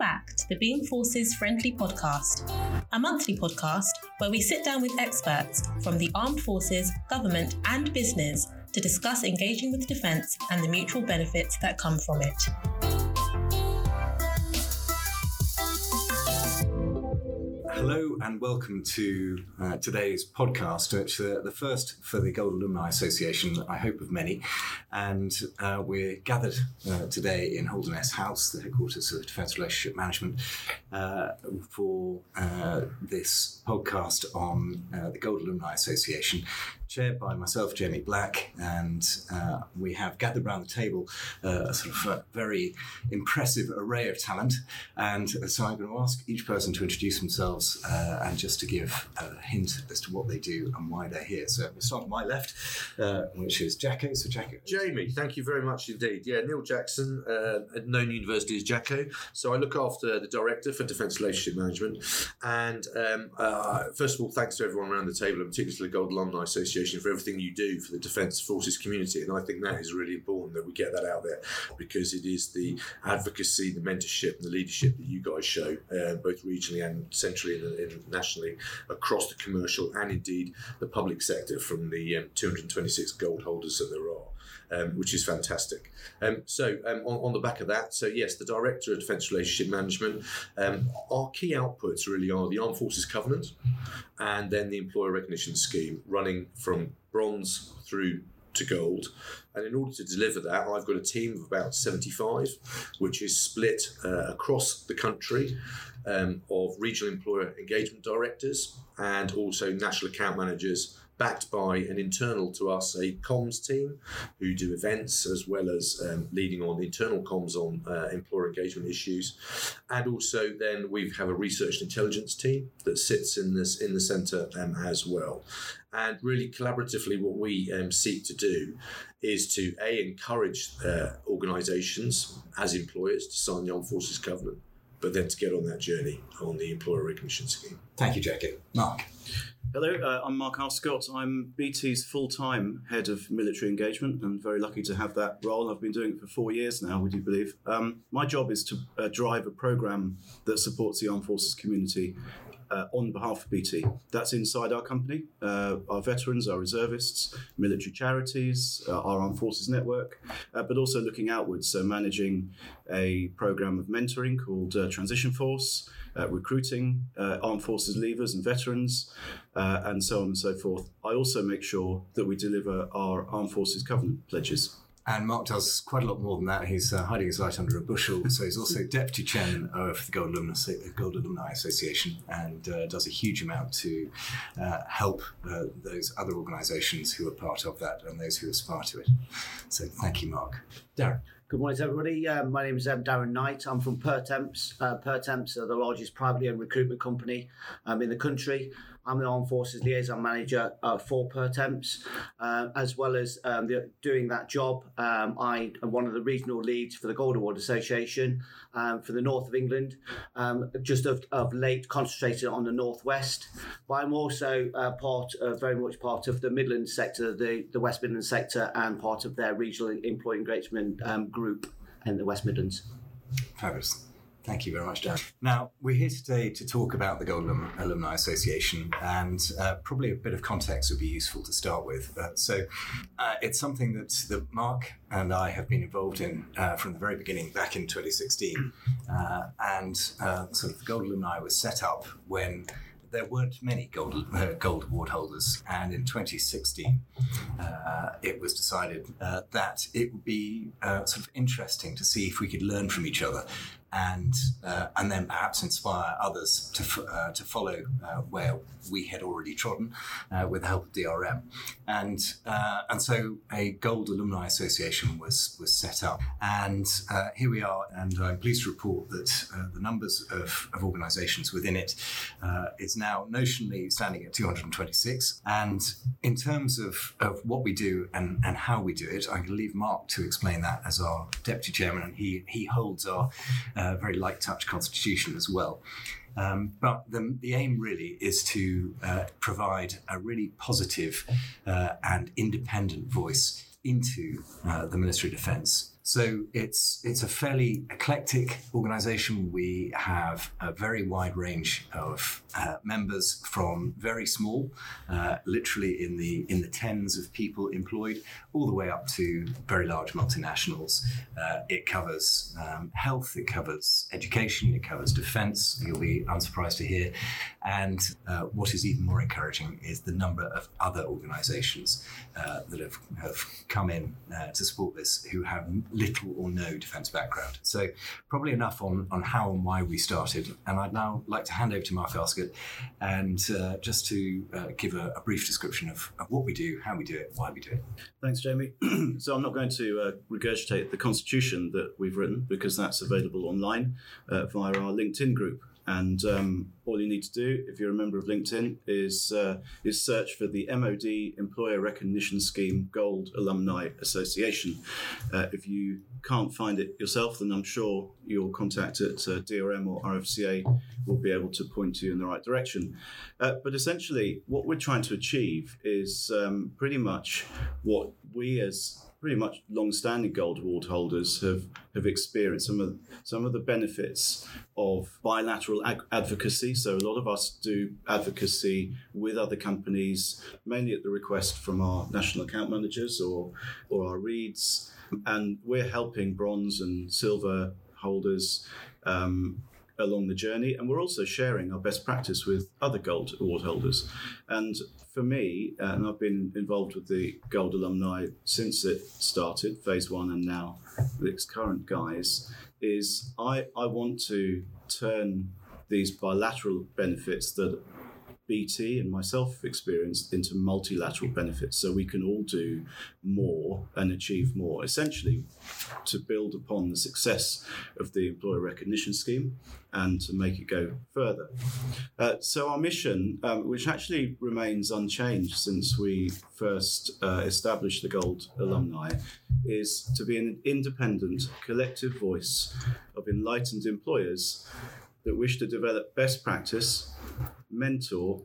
back to the Being Forces Friendly Podcast, a monthly podcast where we sit down with experts from the armed forces, government, and business to discuss engaging with defence and the mutual benefits that come from it. Hello and welcome to uh, today's podcast, which uh, the first for the Gold Alumni Association, I hope of many. And uh, we're gathered uh, today in Holderness House, the headquarters of Defence Relationship Management, uh, for uh, this podcast on the Gold Alumni Association chaired by myself, Jamie Black, and uh, we have gathered around the table uh, a sort of a very impressive array of talent. And so I'm going to ask each person to introduce themselves uh, and just to give a hint as to what they do and why they're here. So we'll start on my left, uh, which is Jacko. So Jacko. Jamie, thank you very much indeed. Yeah, Neil Jackson uh, known university as Jacko. So I look after the director for Defence Relationship Management. And um, uh, first of all, thanks to everyone around the table, and particularly the Gold Alumni Association Association for everything you do for the Defence Forces community. And I think that is really important that we get that out there because it is the advocacy, the mentorship, and the leadership that you guys show, uh, both regionally and centrally and, nationally, across the commercial and indeed the public sector from the um, 226 gold holders that there are. Um, which is fantastic. Um, so, um, on, on, the back of that, so yes, the Director of Defence Relationship Management, um, our key outputs really are the Armed Forces Covenant and then the Employer Recognition Scheme running from bronze through to gold. And in order to deliver that, I've got a team of about 75, which is split uh, across the country um, of regional employer engagement directors and also national account managers backed by an internal to us, a comms team who do events as well as um, leading on internal comms on uh, employer engagement issues. And also then we have a research and intelligence team that sits in this in the centre um, as well. And really collaboratively, what we um, seek to do is to a encourage uh, organisations as employers to sign the Armed Forces Covenant, but then to get on that journey on the employer recognition scheme. Thank you, Jackie. Mark. Hello, uh, I'm Mark Arscott. I'm BT's full time head of military engagement. I'm very lucky to have that role. I've been doing it for four years now, would you believe? Um, my job is to uh, drive a programme that supports the armed forces community uh, on behalf of BT. That's inside our company, uh, our veterans, our reservists, military charities, uh, our armed forces network, uh, but also looking outwards, so managing a program of mentoring called uh, Transition Force, uh, recruiting armed forces leavers and veterans, and so on and so forth. I also make sure that we deliver our armed forces covenant pledges. And Mark does quite a lot more than that. He's uh, hiding his light under a bushel. So he's also deputy chairman of the Gold Alumni, Gold Alumni Association and uh, does a huge amount to uh, help uh, those other organisations who are part of that and those who aspire to it. So thank you, Mark. Darren. Good morning to everybody. Uh, my name is um, Darren Knight. I'm from Pertemps. Uh, Pertemps are the largest privately owned recruitment company um, in the country. I'm the Armed Forces Liaison Manager uh, for Pertemps. Uh, as well as um, the, doing that job, um, I am one of the regional leads for the Gold Award Association um, for the north of England, um, just of, of, late concentrated on the northwest. But I'm also uh, part, very much part of the Midlands sector, the, the West Midlands sector, and part of their regional employee engagement um, group in the West Midlands. Fabulous. Thank you very much, Dan. Now, we're here today to talk about the Gold Alumni Association, and uh, probably a bit of context would be useful to start with. Uh, so, uh, it's something that, that Mark and I have been involved in uh, from the very beginning back in 2016. Uh, and uh, sort of the Gold Alumni was set up when there weren't many gold, uh, gold award holders, and in 2016, uh, it was decided uh, that it would be sort of interesting to see if we could learn from each other and uh, and then perhaps inspire others to uh, to follow uh, where we had already trodden uh, with the help of DRM, and uh, and so a Gold Alumni Association was was set up, and uh, here we are, and I'm pleased to report that the numbers of, of organisations within it is now notionally standing at 226, and in terms of, of what we do and, and how we do it, I can leave Mark to explain that as our deputy chairman, and he he holds our uh, very light touch constitution as well. Um, but the, the, aim really is to uh, provide a really positive uh, and independent voice into uh, the Ministry of Defence So it's it's a fairly eclectic organisation. We have a very wide range of uh, members from very small, uh, literally in the in the tens of people employed, all the way up to very large multinationals. Uh, it covers um, health, it covers education, it covers defence. You'll be unsurprised to hear. And uh, what is even more encouraging is the number of other organisations uh, that have, have come in uh, to support this who have little or no defence background. So, probably enough on, on how and why we started. And I'd now like to hand over to Mark Arscott and uh, just to uh, give a, a, brief description of, of, what we do, how we do it, why we do it. Thanks, Jamie. so, I'm not going to uh, regurgitate the constitution that we've written because that's available online uh, via our LinkedIn group. And um, all you need to do, if you're a member of LinkedIn, is uh, is search for the MOD Employer Recognition Scheme Gold Alumni Association. Uh, if you can't find it yourself, then I'm sure your contact at uh, DRM or RFCA will be able to point you in the right direction. Uh, but essentially, what we're trying to achieve is um, pretty much what we as pretty much long-standing gold award holders have have experienced some of some of the benefits of bilateral ag- advocacy. So a lot of us do advocacy with other companies, mainly at the request from our national account managers or or our REEDs, and we're helping bronze and silver holders um, along the journey. And we're also sharing our best practice with other gold award holders. And for me, uh, and I've been involved with the Gold Alumni since it started, phase one, and now its current guise, is I, I want to turn these bilateral benefits that BT and myself experienced into multilateral benefits so we can all do more and achieve more. Essentially, to build upon the success of the employer recognition scheme and to make it go further. Uh, so, our mission, um, which actually remains unchanged since we first uh, established the Gold Alumni, is to be an independent, collective voice of enlightened employers that wish to develop best practice mentor,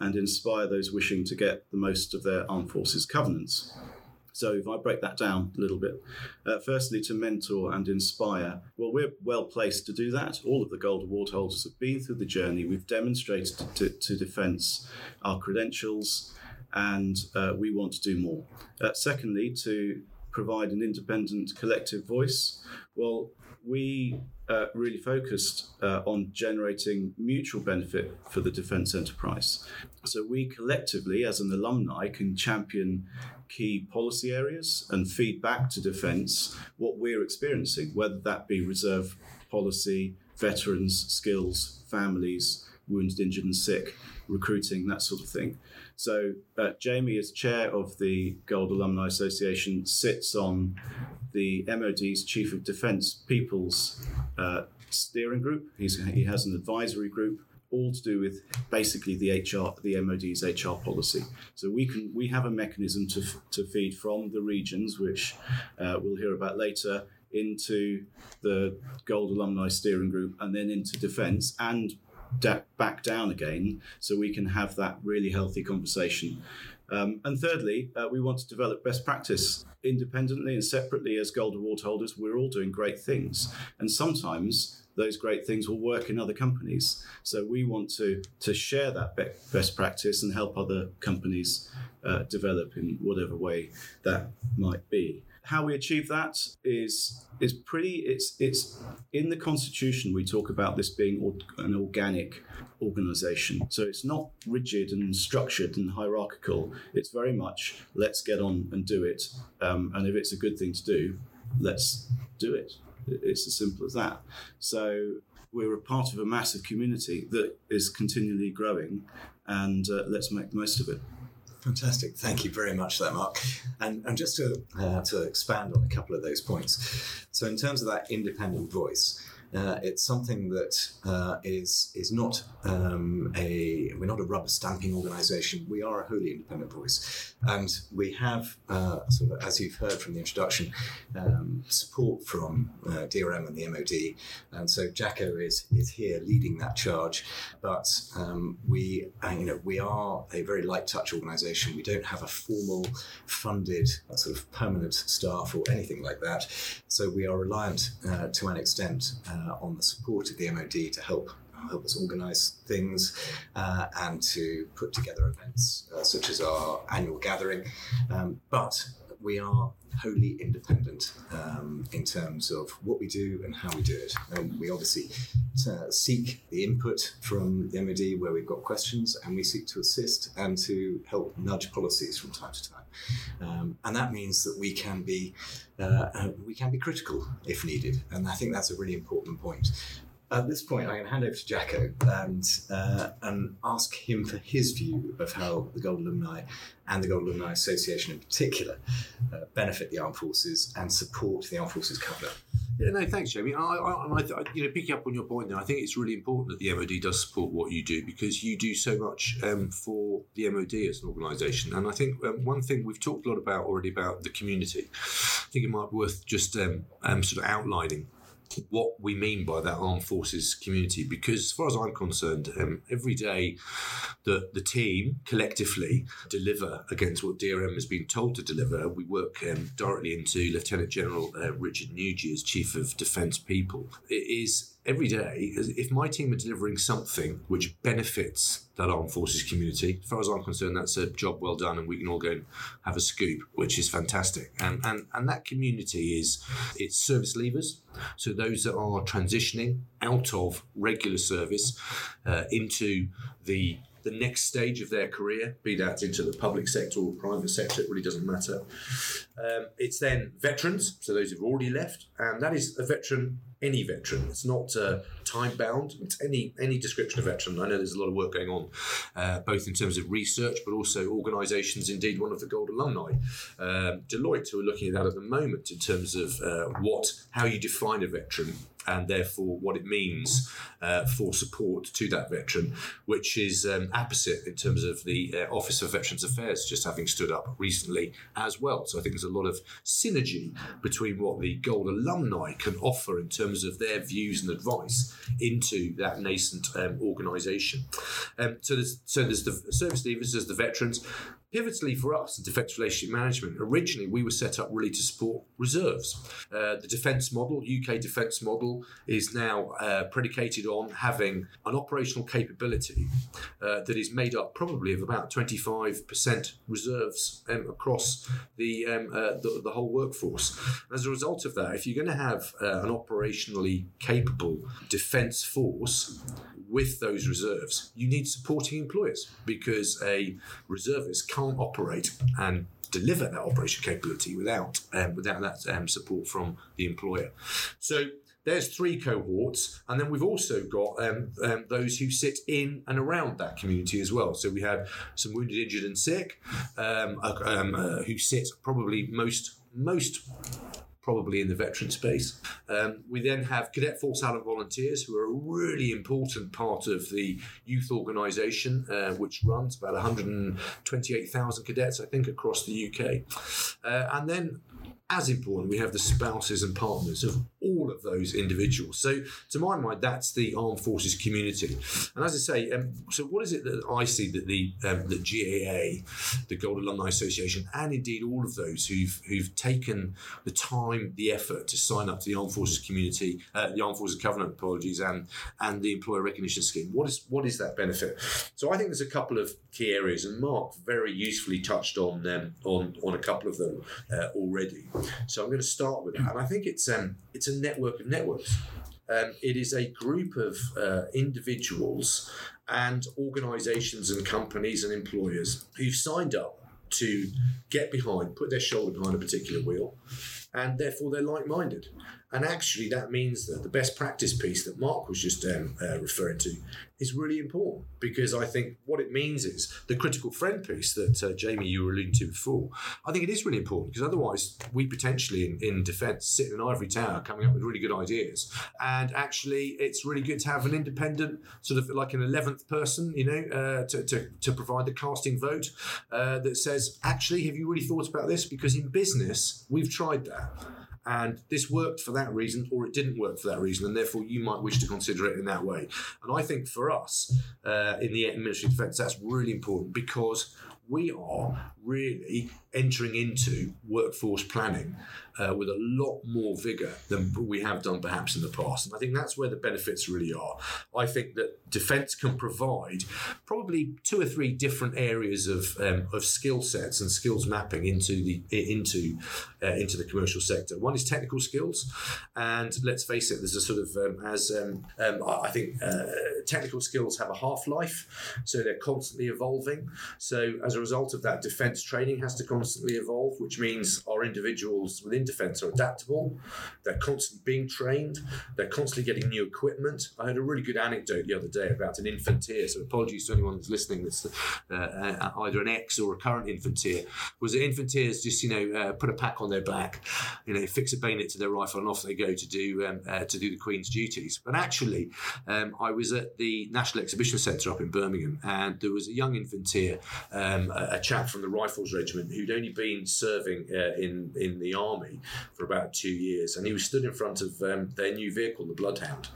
and inspire those wishing to get the most of their armed forces covenants. So, if I break that down a little bit, uh, firstly, to mentor and inspire, well, we're well placed to do that. All of the Gold Award holders have been through the journey. We've demonstrated to, to defence our credentials, and uh, we want to do more. Uh, secondly, to provide an independent collective voice. Well, we uh, really focused uh, on generating mutual benefit for the defence enterprise. So we collectively, as an alumni, can champion key policy areas and feed back to defence what we're experiencing, whether that be reserve policy, veterans, skills, families, wounded, injured, and sick, recruiting, that sort of thing. So, uh, Jamie, as chair of the Gold Alumni Association, sits on the MOD's Chief of Defence People's uh, steering group. He's, he has an advisory group, all to do with basically the HR, the MOD's HR policy. So we can we have a mechanism to to feed from the regions, which uh, we'll hear about later, into the Gold Alumni Steering Group, and then into Defence and back down again so we can have that really healthy conversation. Um, and thirdly, uh, we want to develop best practice independently and separately as Gold Award holders. We're all doing great things. And sometimes those great things will work in other companies. So we want to, to share that be- best practice and help other companies uh, develop in whatever way that might be how we achieve that is is pretty it's it's in the constitution we talk about this being an organic organization. So it's not rigid and structured and hierarchical. It's very much let's get on and do it. Um, and if it's a good thing to do let's do it it's as simple as that. So we're a part of a massive community that is continually growing and uh, let's make the most of it Fantastic. Thank you very much for that, Mark. And, and just to, uh, to expand on a couple of those points. So, in terms of that independent voice, Uh, it's something that uh, is is not um, a we're not a rubber stamping organisation. We are a wholly independent voice, and we have uh, sort of as you've heard from the introduction, um, support from uh, DRM and the MOD, and so Jacko is is here leading that charge. But um, we uh, you know we are a very light touch organisation. We don't have a formal funded sort of permanent staff or anything like that. So we are reliant uh, to an extent uh, on the support of the MOD to help help us organise things uh, and to put together events uh, such as our annual gathering. Um, but we are wholly independent um, in terms of what we do and how we do it. And we obviously uh, seek the input from the MOD where we've got questions, and we seek to assist and to help nudge policies from time to time. Um, and that means that we can be uh, uh we can be critical if needed, and I think that's a really important point. At this point, I'm going to hand over to Jacko and uh, and ask him for his view of how the Gold Alumni and the Gold Alumni Association in particular uh, benefit the armed forces and support the armed forces covenant. Yeah, no, thanks, Jamie. I, I, I, you know, picking up on your point there, I think it's really important that the MOD does support what you do because you do so much um, for the MOD as an organisation. And I think um, one thing we've talked a lot about already about the community. I think it might be worth just um, um sort of outlining what we mean by that armed forces community because as far as i'm concerned um, every day that the team collectively deliver against what drm has been told to deliver. We work um, directly into lieutenant general uh, richard nugee as chief of defence people. It is every day, if my team are delivering something which benefits that armed forces community, as far as I'm concerned, that's a job well done, and we can all go and have a scoop, which is fantastic. And and and that community is it's service leavers, so those that are transitioning out of regular service uh, into the the next stage of their career, be that into the public sector or private sector, it really doesn't matter. Um, it's then veterans, so those who've already left, and that is a veteran any veteran. It's not uh, time bound. It's any any description of veteran. I know there's a lot of work going on, uh, both in terms of research, but also organisations. Indeed, one of the Gold alumni, um, Deloitte, who are looking at that at the moment in terms of uh, what how you define a veteran and therefore what it means uh, for support to that veteran, which is um, opposite in terms of the uh, Office of Veterans Affairs just having stood up recently as well. So I think there's a lot of synergy between what the Gold alumni can offer in terms of their views and advice into that nascent um, organisation. Um, so there's so there's the service leavers, there's the veterans, Pivotally for us in defence relationship management, originally we were set up really to support reserves. Uh, the defence model, UK defence model, is now uh, predicated on having an operational capability uh, that is made up probably of about 25% reserves um, across the, um, uh, the, the whole workforce. As a result of that, if you're going to have uh, an operationally capable defence force, with those reserves, you need supporting employers because a reservist can't operate and deliver that operation capability without um, without that um, support from the employer. So there's three cohorts, and then we've also got um, um, those who sit in and around that community as well. So we have some wounded, injured, and sick um, uh, um, uh, who sit probably most most probably in the veteran space. Um, we then have Cadet Force Adult Volunteers, who are a really important part of the youth organisation, uh, which runs about 128,000 cadets, I think, across the UK. Uh, and then as important, we have the spouses and partners of all of those individuals. So, to my mind, that's the armed forces community. And as I say, um, so what is it that I see that the um, GAA, the Gold Alumni Association, and indeed all of those who've who've taken the time, the effort to sign up to the armed forces community, uh, the armed forces covenant, apologies, and and the employer recognition scheme. What is what is that benefit? So, I think there's a couple of key areas, and Mark very usefully touched on them on on a couple of them uh, already. So I'm going to start with that, and I think it's um, it's a network of networks. Um, it is a group of uh, individuals and organisations and companies and employers who've signed up to get behind, put their shoulder behind a particular wheel, and therefore they're like minded. And actually, that means that the best practice piece that Mark was just um, uh, referring to is really important because I think what it means is the critical friend piece that uh, Jamie you were alluding to before. I think it is really important because otherwise we potentially in, in defence sit in an ivory tower coming up with really good ideas, and actually it's really good to have an independent sort of like an eleventh person, you know, uh, to, to, to provide the casting vote uh, that says actually have you really thought about this because in business we've tried that and this worked for that reason or it didn't work for that reason and therefore you might wish to consider it in that way. And i think for us uh, in the military defence that's really important because we are really entering into workforce planning uh, with a lot more vigour than we have done perhaps in the past. And I think that's where the benefits really are. I think that defence can provide probably two or three different areas of, um, of skill sets and skills mapping into the into uh, into the commercial sector. One is technical skills, and let's face it, there's a sort of um, as um, um I think uh, technical skills have a half life, so they're constantly evolving. So as a result of that, defence training has to constantly evolve, which means our individuals within defence are adaptable. They're constantly being trained. They're constantly getting new equipment. I had a really good anecdote the other day about an infanteer. So apologies to anyone that's listening that's uh, uh, either an ex or a current infanteer. Was the infanteers just you know uh, put a pack on their back, you know, fix a bayonet to their rifle, and off they go to do um, uh, to do the Queen's duties. But actually, um, I was at the National Exhibition Centre up in Birmingham, and there was a young infanteer, um, a, a chap from the Rifles Regiment who'd only been serving uh, in in the army for about two years, and he was stood in front of um, their new vehicle, the Bloodhound.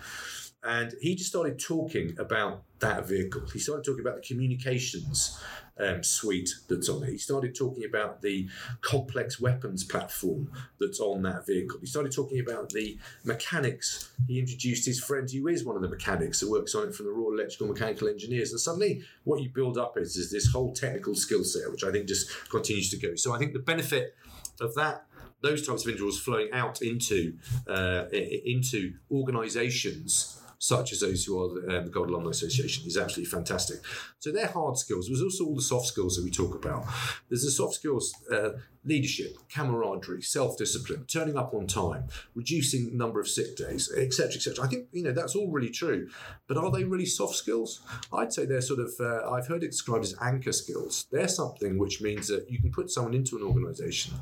And he just started talking about that vehicle. He started talking about the communications um, suite that's on it. He started talking about the complex weapons platform that's on that vehicle. He started talking about the mechanics. He introduced his friend who is one of the mechanics that works on it from the Royal Electrical Mechanical Engineers. And suddenly, what you build up is, is this whole technical skill set, which I think just continues to go. So I think the benefit of that those types of individuals flowing out into uh, into organisations such as those who are the, um, the Gold Alumni Association is absolutely fantastic. So they're hard skills. There's also all the soft skills that we talk about. There's the soft skills, uh, leadership, camaraderie, self-discipline, turning up on time, reducing number of sick days, etc., etc. I think you know that's all really true, but are they really soft skills? I'd say they're sort of. Uh, I've heard it described as anchor skills. They're something which means that you can put someone into an organisation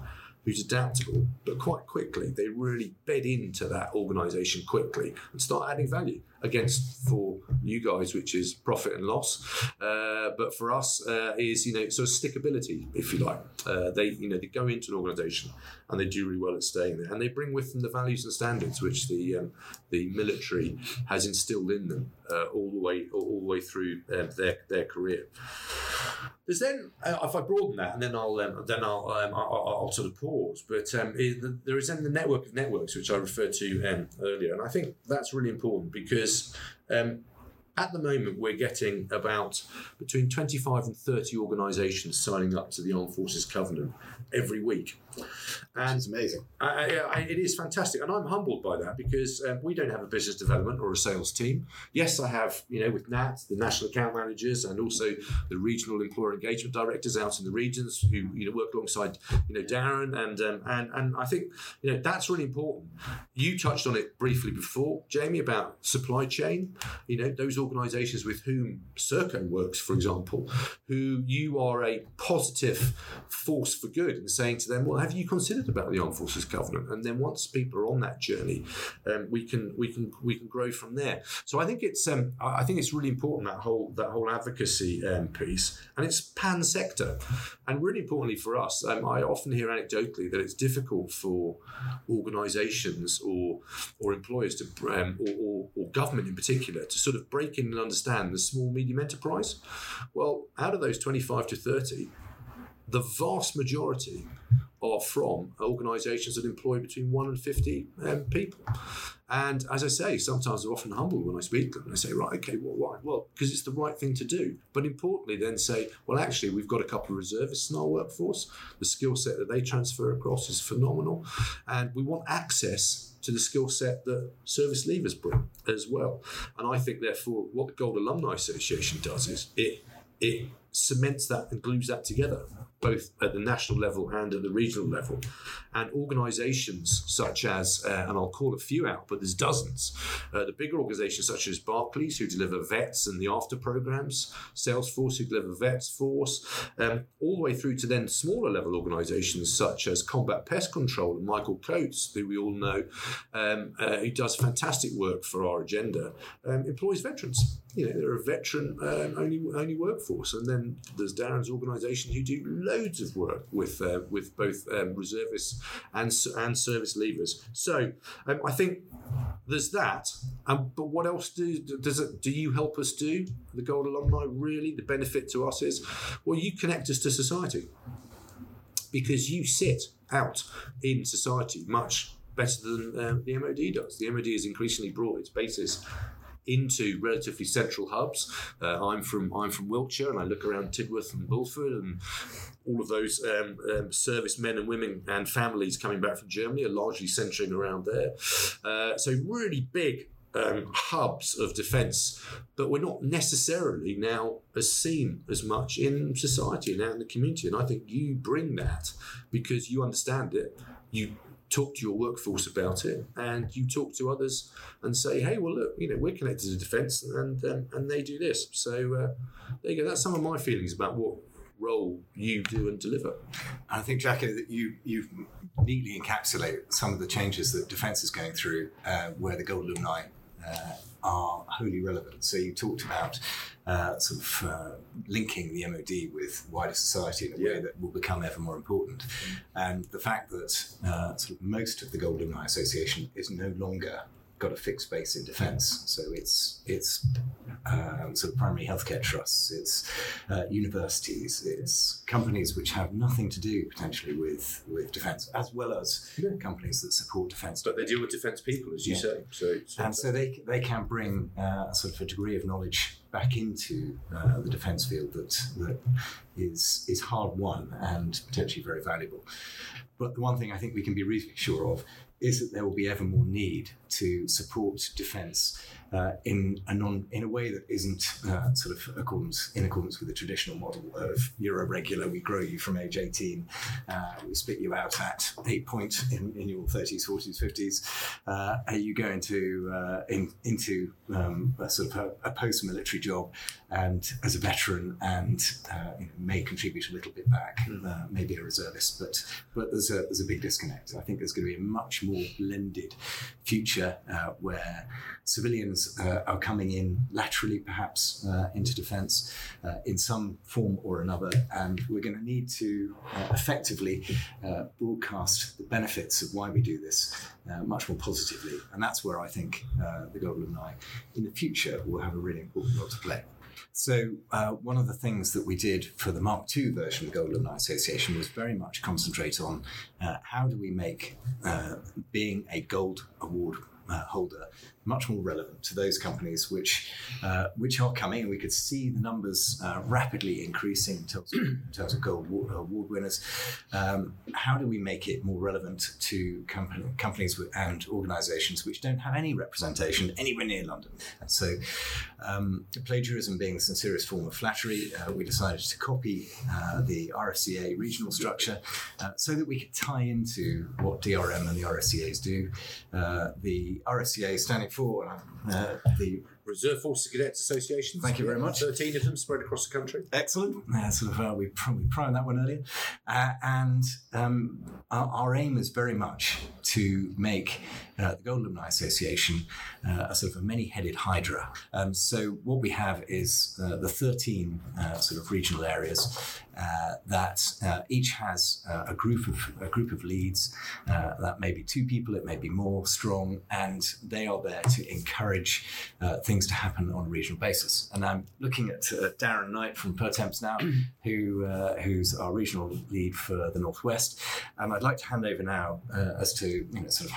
who's adaptable, but quite quickly they really bed into that organisation quickly and start adding value against for you guys, which is profit and loss. Uh, but for us, uh, is you know sort of stickability, if you like. Uh, they you know they go into an organisation and they do really well at staying there, and they bring with them the values and standards which the um, the military has instilled in them uh, all the way all the way through uh, their their career. There's then, uh, if I broaden that, and then I'll um, then I'll, um, I'll, I'll sort of pause. But um, it, there is then the network of networks, which I referred to um, earlier, and I think that's really important because um, at the moment, we're getting about between 25 and 30 organisations signing up to the Armed Forces Covenant every week. And it's amazing. I, I, it is fantastic, and I'm humbled by that because um, we don't have a business development or a sales team. Yes, I have, you know, with NAT, the national account managers, and also the regional employer engagement directors out in the regions who you know work alongside, you know, Darren, and um, and and I think you know that's really important. You touched on it briefly before, Jamie, about supply chain. You know, those organisations with whom Serco works, for example, who you are a positive force for good, and saying to them, well, have you considered about the Armed Forces Covenant? And then once people are on that journey, um, we can we can we can grow from there. So I think it's um, I think it's really important that whole that whole advocacy um, piece, and it's pan sector, and really importantly for us, um, I often hear anecdotally that it's difficult for organisations or or employers to um, or, or, or government in particular to sort of break in and understand the small medium enterprise. Well, out of those twenty five to thirty the vast majority are from organisations that employ between one and 50 um, people. And as I say, sometimes they're often humbled when I speak to them. And I say, right, okay, well, why? Well, because it's the right thing to do. But importantly, then say, well, actually, we've got a couple of reservists in our workforce. The skill set that they transfer across is phenomenal. And we want access to the skill set that service leavers bring as well. And I think, therefore, what the Gold Alumni Association does is it it cements that and glues that together, both at the national level and at the regional level. And organisations such as, uh, and I'll call a few out, but there's dozens, uh, the bigger organisations such as Barclays, who deliver vets and the after programs, Salesforce, who deliver Vetforce, um, all the way through to then smaller level organisations such as Combat Pest Control and Michael Coates, who we all know, um, uh, who does fantastic work for our agenda, um, employs veterans. You know, they're a veteran um, only only workforce, and then there's Darren's organisation who do loads of work with uh, with both um, reservists and and service leavers. So um, I think there's that. Um, but what else do does it do you help us do? The Gold Alumni really the benefit to us is well you connect us to society because you sit out in society much better than um, the MOD does. The MOD has increasingly brought its bases into relatively central hubs. Uh, I'm from I'm from Wiltshire, and I look around Tidworth and Bulford, and all of those um, um, service men and women and families coming back from Germany are largely centering around there. Uh, so really big um, hubs of defence, but we're not necessarily now as seen as much in society and out in the community. And I think you bring that because you understand it. You talk to your workforce about it, and you talk to others and say, "Hey, well, look, you know, we're connected to defence, and um, and they do this." So uh, there you go. That's some of my feelings about what role you do and deliver. I think, Jackie, that you you neatly encapsulate some of the changes that defence is going through, uh, where the Gold Alumni uh, are wholly relevant. So you talked about uh, sort of uh, linking the MOD with wider society in a way that will become ever more important. And the fact that uh, sort of most of the Gold Alumni Association is no longer got a fixed base in defence. So it's it's um, sort of primary healthcare trusts, it's uh, universities, it's companies which have nothing to do potentially with with defence, as well as Yeah. companies that support defence. But they deal with defence people, as you Yeah. say. So, so and so they, they can bring uh, sort of a degree of knowledge back into uh, the defence field that, that is, is hard won and potentially very valuable. But the one thing I think we can be reasonably sure of is that there will be ever more need to support defence uh, in a non in a way that isn't uh, sort of accordance in accordance with the traditional model of you're a regular, we grow you from age 18, uh, we spit you out at eight point in, in your 30s, 40s, 50s, uh, and you go into uh, in, into um, a sort of a, a post-military job, and as a veteran, and uh, you know, may contribute a little bit back, uh, maybe a reservist, but but there's a there's a big disconnect. I think there's going to be a much more blended future uh, where civilians uh, are coming in laterally, perhaps uh, into defence uh, in some form or another, and we're going to need to uh, effectively uh, broadcast the benefits of why we do this much more positively, and that's where I think the Gold Alumni in the future will have a really important role to play. So, uh, one of the things that we did for the Mark II version of the Gold Alumni Association was very much concentrate on uh, how do we make uh, being a Gold Award holder much more relevant to those companies which uh, which are coming. We could see the numbers uh, rapidly increasing in terms of, in terms of gold award, winners. Um, how do we make it more relevant to company, companies and organisations which don't have any representation anywhere near London? And so, um, plagiarism being the sincerest form of flattery, uh, we decided to copy uh, the RFCA regional structure uh, so that we could tie into what DRM and the RFCAs do. Uh, the RFCA standing for uh, the Reserve Forces Cadets Association. Thank you very much. 13 of them spread across the country. Excellent. Uh, sort of, uh, we probably primed that one earlier, uh, and um, our, our aim is very much to make uh, the Gold Alumni Association uh, a sort of a many-headed hydra. Um, so what we have is uh, the 13 uh, sort of regional areas uh, that uh, each has uh, a group of a group of leads. Uh, that may be two people, it may be more strong, and they are there to encourage uh, things to happen on a regional basis. And I'm looking at uh, Darren Knight from Pertemps now, who uh, who's our regional lead for the Northwest, and I'd like to hand over now uh, as to you know sort of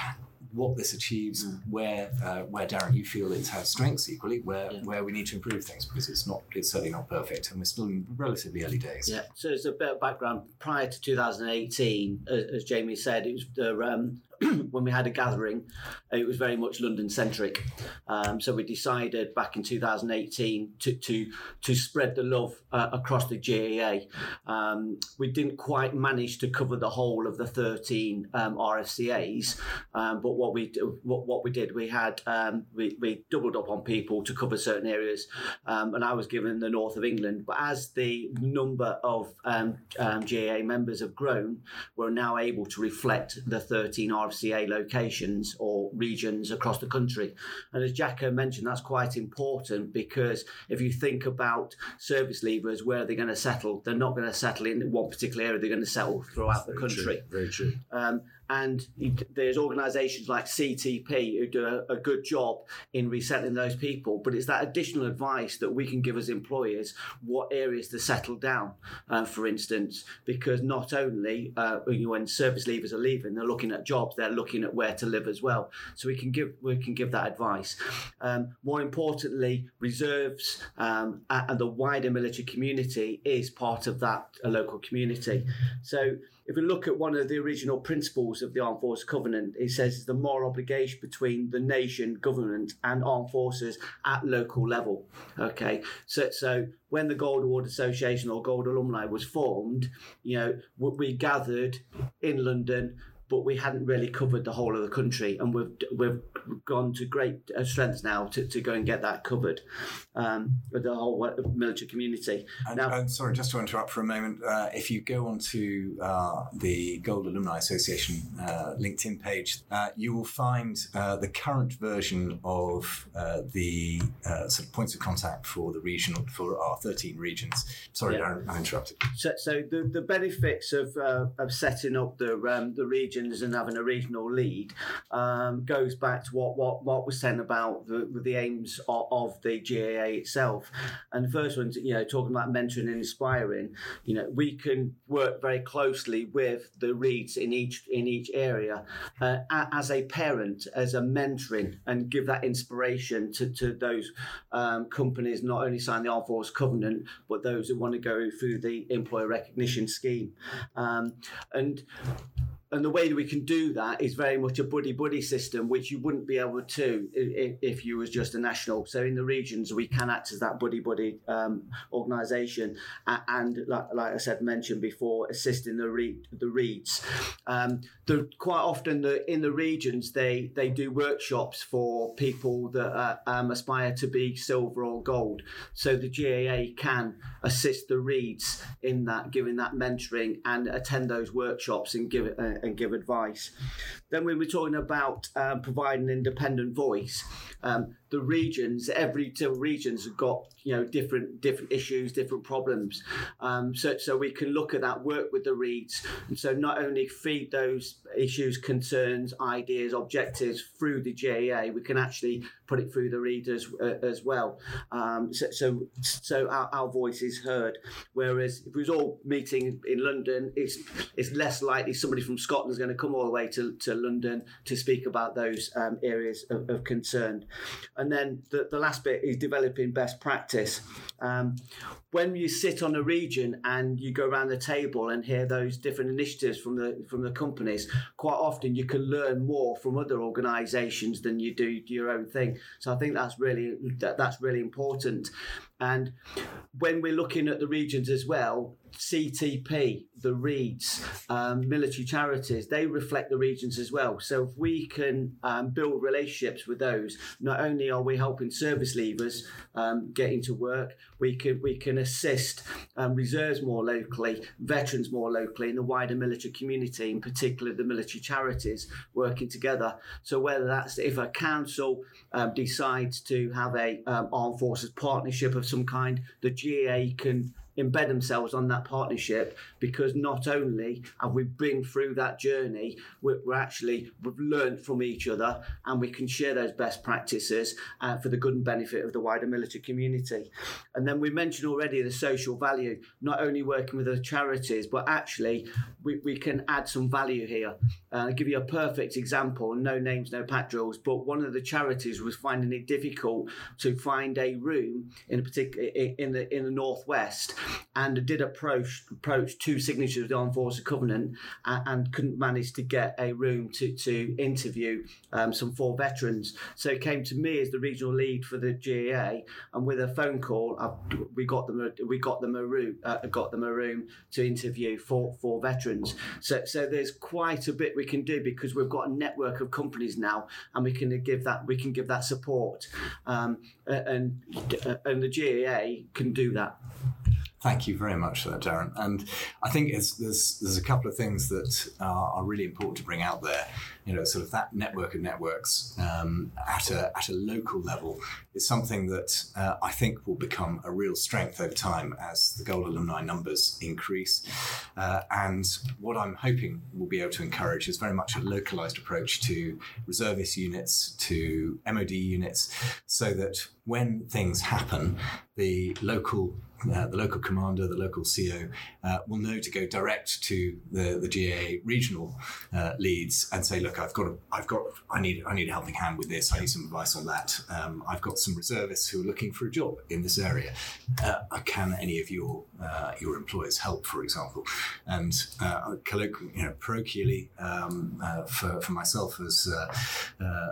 what this achieves, where uh, where Darren you feel it has strengths equally, where where we need to improve things because it's not it's certainly not perfect, and we're still in relatively early days. Yeah, so as a bit of background, prior to 2018, as, as Jamie said, it was the um, when we had a gathering, it was very much London centric. Um, so we decided back in 2018 to to, to spread the love uh, across the GAA. Um, we didn't quite manage to cover the whole of the 13 um, RFCAs, um, but what we what, what we did, we had um, we, we doubled up on people to cover certain areas, um, and I was given the north of England. But as the number of GAA members have grown, we're now able to reflect the 13 RFCA locations or regions across the country. And as Jacko mentioned, that's quite important because if you think about service leavers, where are they're going to settle, they're not going to settle in one particular area, they're going to settle throughout the country. True. Very true. Um, and there's organisations like CTP who do a, a, good job in resettling those people. But it's that additional advice that we can give as employers what areas to settle down, uh, for instance, because not only uh, when service leavers are leaving, they're looking at jobs, they're looking at where to live as well. So we can give we can give that advice. Um, more importantly, reserves um, and the wider military community is part of that local community. So if we look at one of the original principles of the Armed Forces Covenant, it says the moral obligation between the nation, government, and armed forces at local level. Okay, so so when the Gold Award Association or Gold Alumni was formed, you know, we gathered in London but we hadn't really covered the whole of the country, and we've we've gone to great uh, strengths now to, to go and get that covered um, with the whole military community. And, now, and sorry, just to interrupt for a moment, uh, if you go onto uh, the Gold Alumni Association uh, LinkedIn page, uh, you will find uh, the current version of the sort of points of contact for the regional for our 13 regions. Sorry, yeah. Darren, I interrupted. So, so the, the benefits of of setting up the um, the region regions and having a regional lead um, goes back to what what what was said about the, the aims of, of, the GAA itself. And the first one, you know, talking about mentoring and inspiring, you know, we can work very closely with the REEDs in each in each area uh, as a parent, as a mentoring, and give that inspiration to, to those um, companies not only sign the Armed Force Covenant, but those who want to go through the employer recognition scheme. Um, and and the way that we can do that is very much a buddy buddy system, which you wouldn't be able to if, if you was just a national. So in the regions, we can act as that buddy buddy um, organisation, and like, like, I said, mentioned before, assisting the re- the REEDs. Um, the, quite often, the in the regions, they they do workshops for people that uh, um, aspire to be silver or gold. So the GAA can assist the REEDs in that, giving that mentoring and attend those workshops and give it. Uh, and give advice. Then we were talking about um, providing an independent voice. Um, the regions, every two regions have got you know different different issues, different problems. Um, so so we can look at that, work with the REEDs, and so not only feed those issues, concerns, ideas, objectives through the GAA, we can actually put it through the readers uh, as well. Um, so so, so our, our, voice is heard. Whereas if we was all meeting in London, it's it's less likely somebody from Scotland is going to come all the way to, to London to speak about those um, areas of, of concern. And then the, the last bit is developing best practice. Um, when you sit on a region and you go around the table and hear those different initiatives from the from the companies, quite often you can learn more from other organisations than you do your own thing. So I think that's really that, that's really important. And when we're looking at the regions as well, CTP, the REEDs, um, military charities, they reflect the regions as well. So if we can um, build relationships with those, not only are we helping service leavers um, get into work, we can we can assist um, reserves more locally, veterans more locally, and the wider military community, in particular the military charities, working together. So whether that's if a council um, decides to have a um, armed forces partnership of some kind, the GA can embed themselves on that partnership because not only have we been through that journey, we're, we're actually we've learned from each other and we can share those best practices uh, for the good and benefit of the wider military community. And then we mentioned already the social value, not only working with the charities, but actually we, we can add some value here. Uh, I'll give you a perfect example, no names, no pack drills, but one of the charities was finding it difficult to find a room in a particular in the in the northwest and did approach approach two signatures of the Armed Forces Covenant and, and couldn't manage to get a room to, to interview um, some four veterans. So it came to me as the regional lead for the GEA, and with a phone call, I, we got them a, we got them a room uh, got them a room to interview four four veterans. So so there's quite a bit we can do because we've got a network of companies now, and we can give that we can give that support, um, and and the GAA can do that. Thank you very much for that, Darren. And I think there's there's a couple of things that are, are, really important to bring out there. You know, sort of that network of networks um, at a at a local level is something that uh, I think will become a real strength over time as the Gold alumni numbers increase. Uh, and what I'm hoping we'll be able to encourage is very much a localized approach to reservist units, to MOD units, so that when things happen, the local uh, the local commander, the local CO, uh, will know to go direct to the, the GAA regional uh, leads and say, "Look, I've got, a, I've got, I need, I need a helping hand with this. I need some advice on that. Um, I've got some reservists who are looking for a job in this area. Uh, can any of your uh, your employers help, for example?" And you know, parochially, um, for for myself as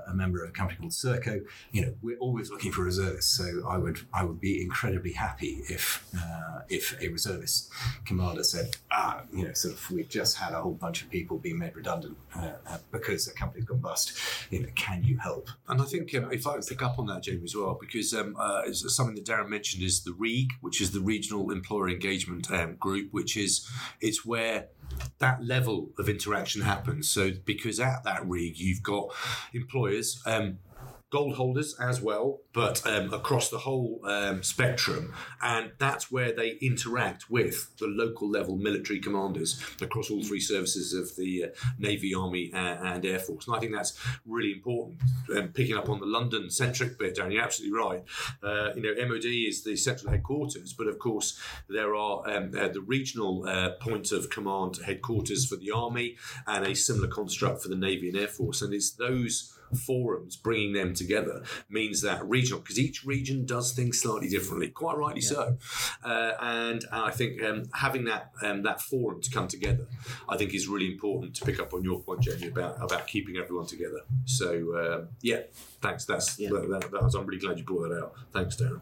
a member of a company called Serco, you know, we're always looking for reservists. So I would, I would be incredibly happy if uh, if a reservist commander said, ah, you know, sort of, we've just had a whole bunch of people being made redundant uh, uh because a company's gone bust, you know, can you help? And I think um, if I pick up on that, Jamie, as well, because um, uh, something that Darren mentioned is the REEG, which is the Regional Employer Engagement um, Group, which is it's where that level of interaction happens. So because at that REEG, you've got employers. Um, gold holders as well, but um, across the whole um, spectrum. And that's where they interact with the local level military commanders across all three services of the uh, Navy, Army, and, and, Air Force. And I think that's really important. Um, picking up on the London centric bit, Darren, you're absolutely right. Uh, you know, MOD is the central headquarters, but of course, there are um, uh, the regional uh, point of command headquarters for the Army and a similar construct for the Navy and Air Force. And it's those forums, bringing them together means that regional, because each region does things slightly differently, quite rightly yeah. so. Uh, and, I think um, having that um, that forum to come together, I think is really important to pick up on your point, Jamie, about about keeping everyone together. So uh, yeah, thanks. That's yeah. that, that, that was, I'm really glad you brought that out. Thanks, Darren.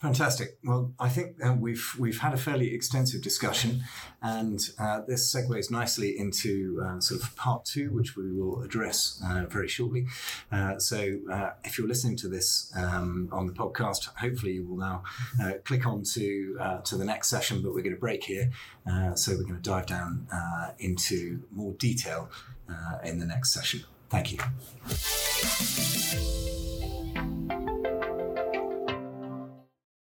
Fantastic. Well, I think uh, we've we've had a fairly extensive discussion, and uh, this segues nicely into uh, sort of part two, which we will address uh, very shortly. Uh, so, uh, if you're listening to this um, on the podcast, hopefully you will now click on to to the next session. But we're going to break here, so we're going to dive down into more detail in the next session. Thank you.